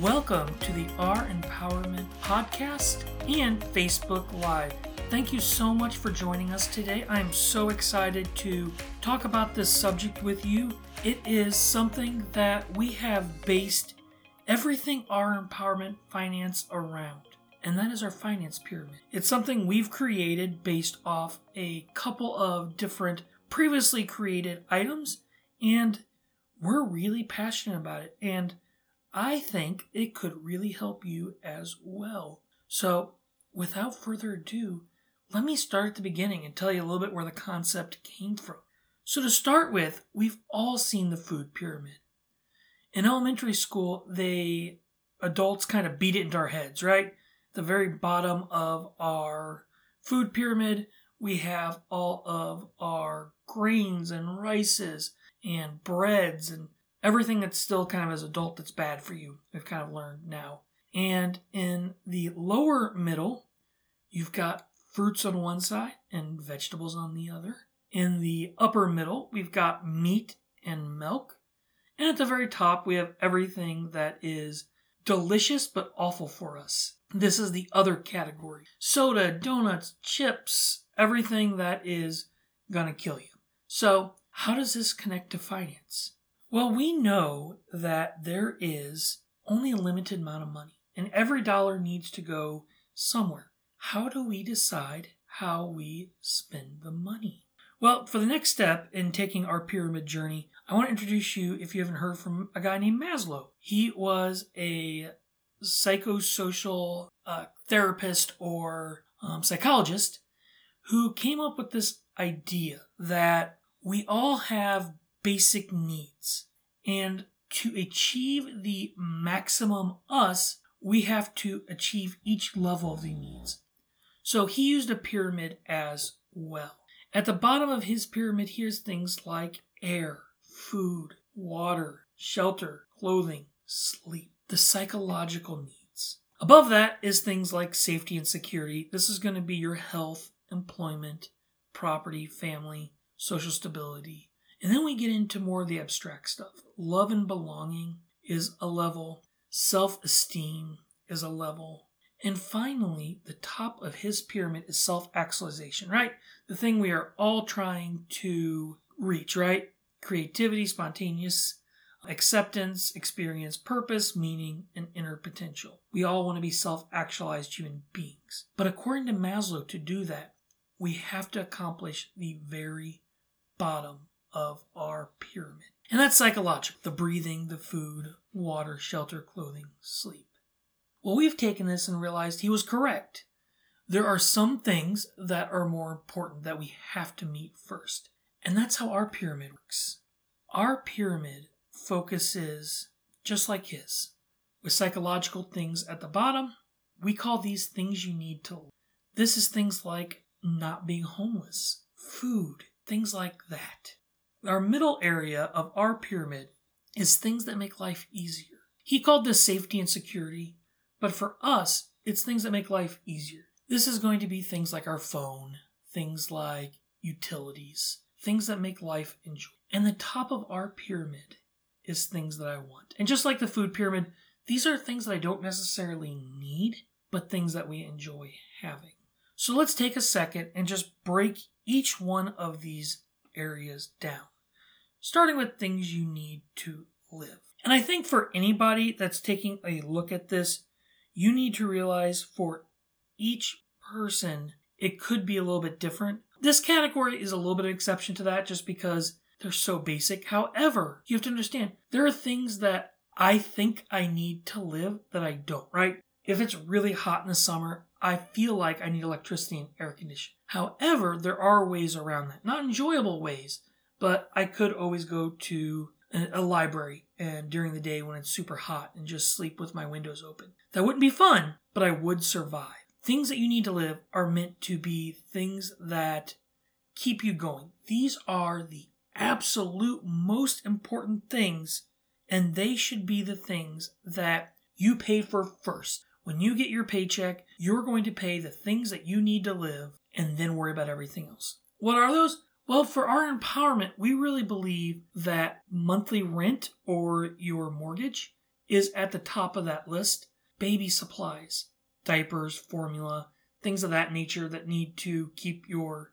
Welcome to the R Empowerment Podcast and Facebook Live. Thank you so much for joining us today. I'm so excited to talk about this subject with you. It is something that we have based everything R Empowerment Finance around, and that is our finance pyramid. It's something we've created based off a couple of different previously created items, and we're really passionate about it. And I think it could really help you as well. So, without further ado, let me start at the beginning and tell you a little bit where the concept came from. So, to start with, we've all seen the food pyramid. In elementary school, they adults kind of beat it into our heads, right? The very bottom of our food pyramid, we have all of our grains and rices and breads and everything that's still kind of as adult that's bad for you. We've kind of learned now. And in the lower middle, you've got fruits on one side and vegetables on the other. In the upper middle, we've got meat and milk. And at the very top, we have everything that is delicious but awful for us. This is the other category soda, donuts, chips, everything that is gonna kill you. So, how does this connect to finance? Well, we know that there is only a limited amount of money, and every dollar needs to go somewhere. How do we decide how we spend the money? Well, for the next step in taking our pyramid journey, I want to introduce you, if you haven't heard from a guy named Maslow. He was a psychosocial uh, therapist or um, psychologist who came up with this idea that we all have basic needs. And to achieve the maximum us, we have to achieve each level of the needs. So he used a pyramid as well. At the bottom of his pyramid, here's things like air, food, water, shelter, clothing, sleep, the psychological needs. Above that is things like safety and security. This is going to be your health, employment, property, family, social stability, and then we get into more of the abstract stuff. Love and belonging is a level, self esteem is a level. And finally, the top of his pyramid is self actualization, right? The thing we are all trying to reach, right? Creativity, spontaneous acceptance, experience, purpose, meaning, and inner potential. We all want to be self actualized human beings. But according to Maslow, to do that, we have to accomplish the very bottom of our pyramid. And that's psychological the breathing, the food, water, shelter, clothing, sleep. Well, we've taken this and realized he was correct. There are some things that are more important that we have to meet first. And that's how our pyramid works. Our pyramid focuses just like his, with psychological things at the bottom. We call these things you need to. This is things like not being homeless, food, things like that. Our middle area of our pyramid is things that make life easier. He called this safety and security, but for us, it's things that make life easier. This is going to be things like our phone, things like utilities, things that make life enjoyable. And the top of our pyramid is things that I want. And just like the food pyramid, these are things that I don't necessarily need, but things that we enjoy having. So let's take a second and just break each one of these areas down, starting with things you need to live. And I think for anybody that's taking a look at this, you need to realize for each person, it could be a little bit different. This category is a little bit of exception to that just because they're so basic. However, you have to understand there are things that I think I need to live that I don't, right? If it's really hot in the summer, I feel like I need electricity and air conditioning. However, there are ways around that. Not enjoyable ways, but I could always go to a library and during the day when it's super hot and just sleep with my windows open. That wouldn't be fun, but I would survive. Things that you need to live are meant to be things that keep you going. These are the absolute most important things, and they should be the things that you pay for first. When you get your paycheck, you're going to pay the things that you need to live and then worry about everything else. What are those? Well, for our empowerment, we really believe that monthly rent or your mortgage is at the top of that list baby supplies, diapers, formula, things of that nature that need to keep your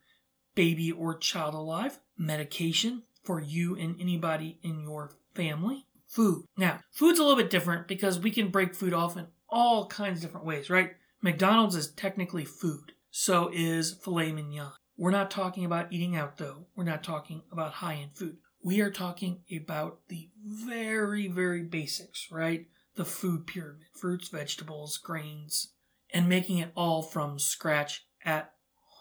baby or child alive, medication for you and anybody in your family, food. Now, food's a little bit different because we can break food off in all kinds of different ways, right? McDonald's is technically food. So is filet mignon. We're not talking about eating out though. We're not talking about high end food. We are talking about the very, very basics, right? The food pyramid fruits, vegetables, grains, and making it all from scratch at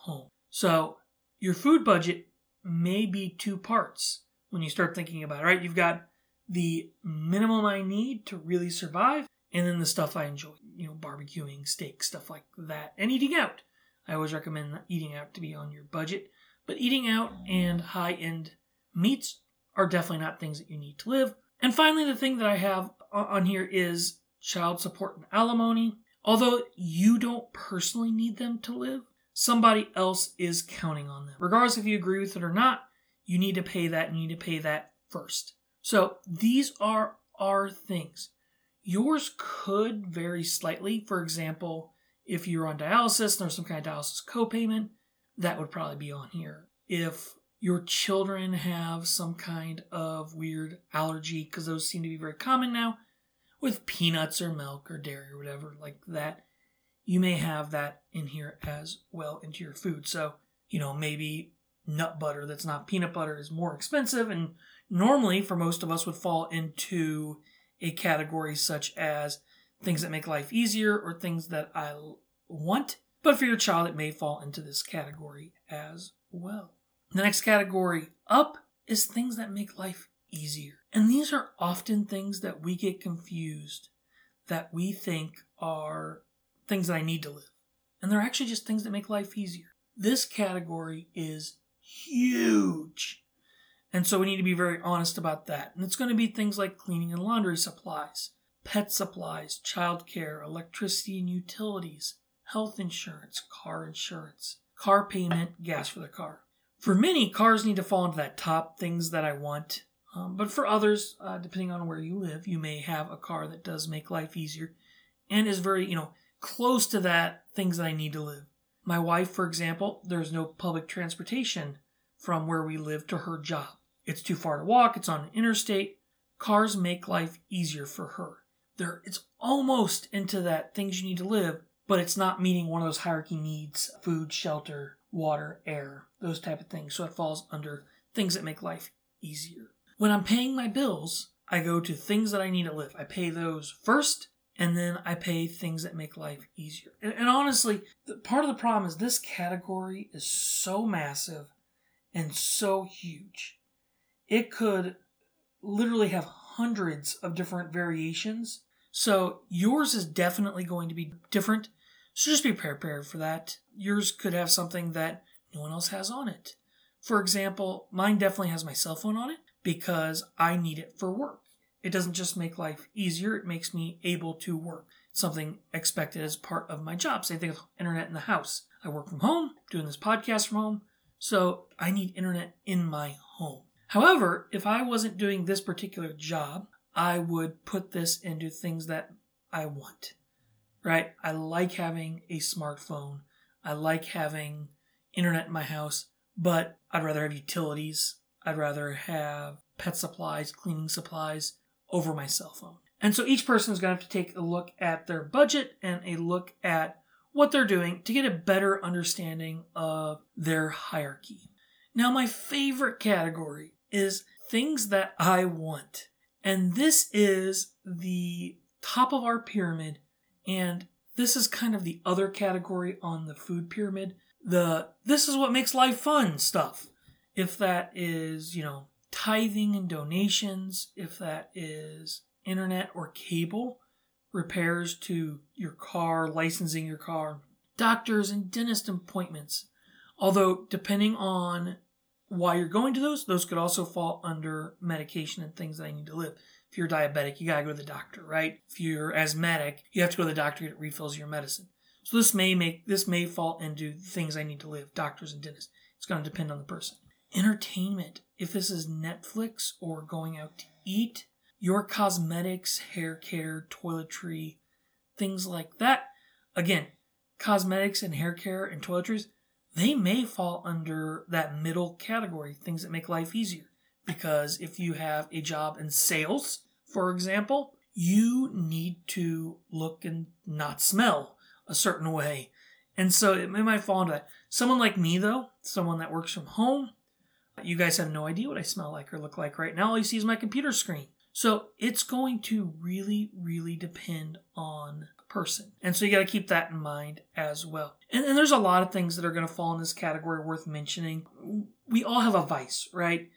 home. So your food budget may be two parts when you start thinking about it, right? You've got the minimum I need to really survive, and then the stuff I enjoy, you know, barbecuing, steak, stuff like that, and eating out. I always recommend eating out to be on your budget, but eating out and high end meats are definitely not things that you need to live. And finally, the thing that I have on here is child support and alimony. Although you don't personally need them to live, somebody else is counting on them. Regardless if you agree with it or not, you need to pay that, you need to pay that first. So these are our things. Yours could vary slightly. For example, if you're on dialysis and there's some kind of dialysis copayment, that would probably be on here. If your children have some kind of weird allergy, because those seem to be very common now, with peanuts or milk or dairy or whatever like that, you may have that in here as well into your food. So, you know, maybe nut butter that's not peanut butter is more expensive and normally for most of us would fall into a category such as things that make life easier or things that I want. But for your child, it may fall into this category as well. The next category up is things that make life easier. And these are often things that we get confused that we think are things that I need to live. And they're actually just things that make life easier. This category is huge. And so we need to be very honest about that. And it's going to be things like cleaning and laundry supplies, pet supplies, childcare, electricity and utilities, health insurance, car insurance, car payment, gas for the car. For many, cars need to fall into that top things that I want. Um, but for others, uh, depending on where you live, you may have a car that does make life easier and is very, you know, close to that things that I need to live. My wife, for example, there's no public transportation from where we live to her job. It's too far to walk, it's on an interstate. Cars make life easier for her. There it's almost into that things you need to live, but it's not meeting one of those hierarchy needs, food, shelter, water, air, those type of things. So it falls under things that make life easier. When I'm paying my bills, I go to things that I need to live. I pay those first and then I pay things that make life easier. And, and honestly, the, part of the problem is this category is so massive and so huge. It could literally have hundreds of different variations. So yours is definitely going to be different. So just be prepared for that. Yours could have something that no one else has on it. For example, mine definitely has my cell phone on it because I need it for work. It doesn't just make life easier, it makes me able to work. Something expected as part of my job. Same thing with internet in the house. I work from home, doing this podcast from home, so I need internet in my home. However, if I wasn't doing this particular job, I would put this into things that I want. Right? I like having a smartphone. I like having internet in my house, but I'd rather have utilities. I'd rather have pet supplies, cleaning supplies, over my cell phone. And so each person is going to have to take a look at their budget and a look at what they're doing to get a better understanding of their hierarchy. Now, my favorite category is things that I want. And this is the top of our pyramid. And this is kind of the other category on the food pyramid. The this is what makes life fun stuff. If that is, you know, tithing and donations, if that is internet or cable, repairs to your car, licensing your car, doctors and dentist appointments. Although, depending on why you're going to those, those could also fall under medication and things that I need to live. If you're diabetic, you gotta go to the doctor, right? If you're asthmatic, you have to go to the doctor to get refills of your medicine. So this may make this may fall into things I need to live, doctors and dentists. It's gonna depend on the person entertainment. If this is Netflix or going out to eat, your cosmetics, hair care, toiletry, things like that. Again, cosmetics and hair care and toiletries, they may fall under that middle category, things that make life easier. Because if you have a job in sales, for example, you need to look and not smell a certain way. And so it might fall into that. Someone like me, though, someone that works from home, you guys have no idea what I smell like or look like right now. All you see is my computer screen. So it's going to really, really depend on person. And so you got to keep that in mind as well. And, and there's a lot of things that are going to fall in this category worth mentioning. We all have a vice, right?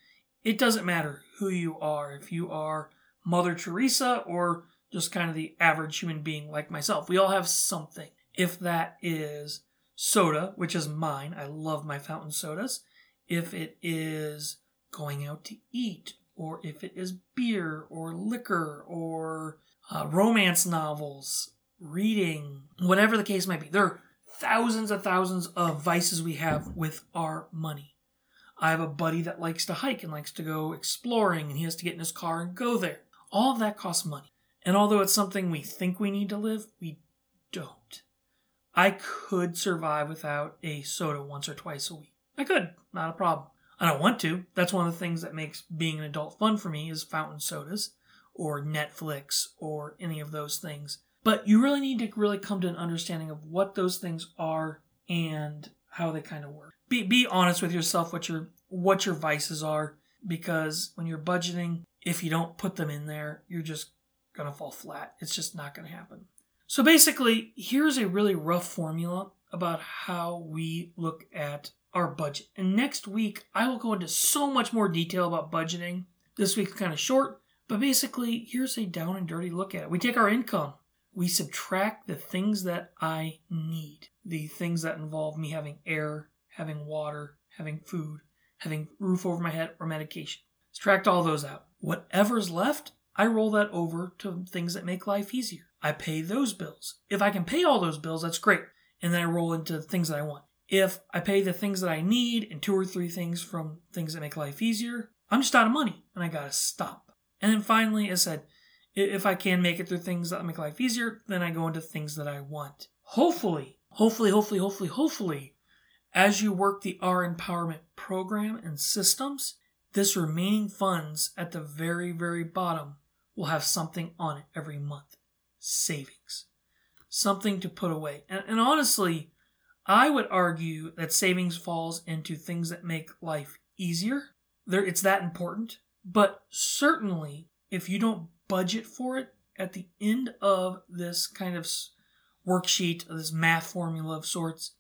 It doesn't matter who you are. If you are Mother Teresa or just kind of the average human being like myself, we all have something. If that is soda, which is mine, I love my fountain sodas if it is going out to eat, or if it is beer or liquor or uh, romance novels, reading, whatever the case might be. There are thousands and thousands of vices we have with our money. I have a buddy that likes to hike and likes to go exploring, and he has to get in his car and go there. All of that costs money. And although it's something we think we need to live, we don't. I could survive without a soda once or twice a week. I could, not a problem. I don't want to. That's one of the things that makes being an adult fun for me is fountain sodas or Netflix or any of those things. But you really need to really come to an understanding of what those things are and how they kind of work. Be be honest with yourself what your what your vices are because when you're budgeting, if you don't put them in there, you're just going to fall flat. It's just not going to happen. So basically, here's a really rough formula about how we look at our budget. And next week, I will go into so much more detail about budgeting. This week's kind of short, but basically, here's a down and dirty look at it. We take our income, we subtract the things that I need, the things that involve me having air, having water, having food, having roof over my head, or medication. Subtract all those out. Whatever's left, I roll that over to things that make life easier. I pay those bills. If I can pay all those bills, that's great. And then I roll into things that I want. If I pay the things that I need and two or three things from things that make life easier, I'm just out of money and I gotta stop. And then finally, as I said, if I can make it through things that make life easier, then I go into things that I want. Hopefully, hopefully, hopefully, hopefully, hopefully, as you work the R empowerment program and systems, this remaining funds at the very, very bottom will have something on it every month. Savings. Something to put away. And, and honestly, I would argue that savings falls into things that make life easier. There, it's that important. But certainly, if you don't budget for it at the end of this kind of worksheet, this math formula of sorts,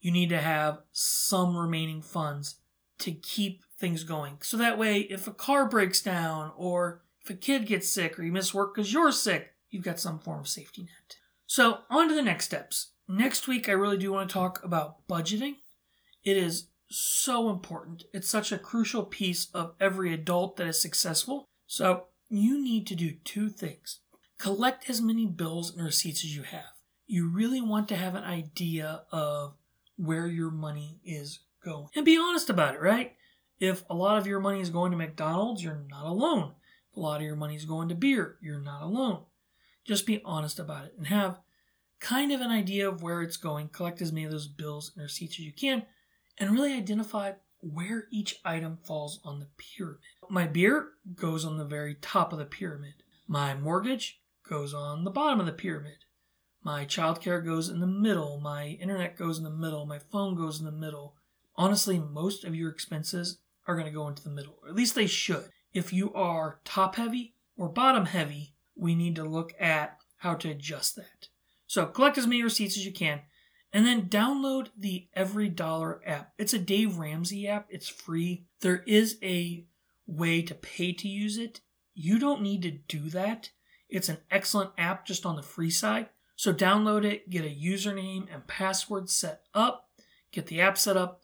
you need to have some remaining funds to keep things going. So that way, if a car breaks down or if a kid gets sick or you miss work because you're sick, you've got some form of safety net. So, on to the next steps. Next week, I really do want to talk about budgeting. It is so important. It's such a crucial piece of every adult that is successful. So, you need to do two things collect as many bills and receipts as you have. You really want to have an idea of where your money is going. And be honest about it, right? If a lot of your money is going to McDonald's, you're not alone. If a lot of your money is going to beer, you're not alone. Just be honest about it and have kind of an idea of where it's going, collect as many of those bills and receipts as you can, and really identify where each item falls on the pyramid. My beer goes on the very top of the pyramid. My mortgage goes on the bottom of the pyramid. My childcare goes in the middle. My internet goes in the middle. My phone goes in the middle. Honestly, most of your expenses are going to go into the middle, or at least they should. If you are top heavy or bottom heavy, we need to look at how to adjust that. So collect as many receipts as you can, and then download the Every Dollar app. It's a Dave Ramsey app. It's free. There is a way to pay to use it. You don't need to do that. It's an excellent app just on the free side. So download it, get a username and password set up, get the app set up.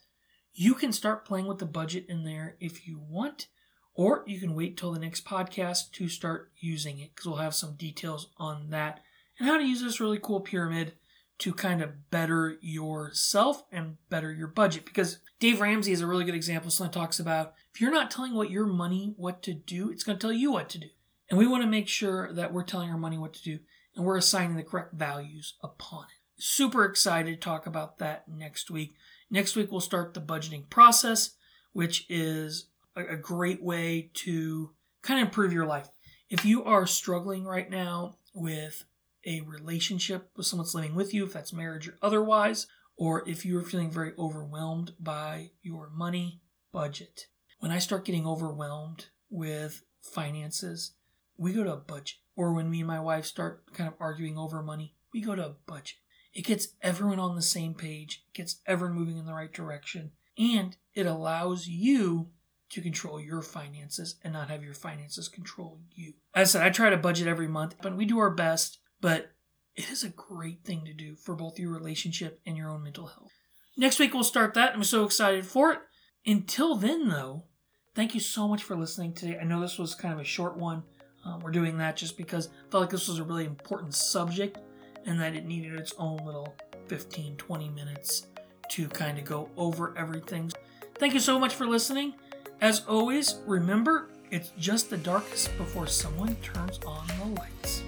You can start playing with the budget in there if you want, or you can wait till the next podcast to start using it because we'll have some details on that and how to use this really cool pyramid to kind of better yourself and better your budget. Because Dave Ramsey is a really good example. Someone talks about if you're not telling what your money what to do, it's going to tell you what to do. And we want to make sure that we're telling our money what to do and we're assigning the correct values upon it. Super excited to talk about that next week. Next week, we'll start the budgeting process, which is a great way to kind of improve your life. If you are struggling right now with a relationship with someone that's living with you, if that's marriage or otherwise, or if you're feeling very overwhelmed by your money budget. When I start getting overwhelmed with finances, we go to a budget. Or when me and my wife start kind of arguing over money, we go to a budget. It gets everyone on the same page, it gets everyone moving in the right direction, and it allows you to control your finances and not have your finances control you. As I said, I try to budget every month, but we do our best, but it is a great thing to do for both your relationship and your own mental health. Next week, we'll start that. I'm so excited for it. Until then, though, thank you so much for listening today. I know this was kind of a short one. Um, we're doing that just because I felt like this was a really important subject and that it needed its own little 15, 20 minutes to kind of go over everything. Thank you so much for listening. As always, remember, it's just the darkest before someone turns on the lights.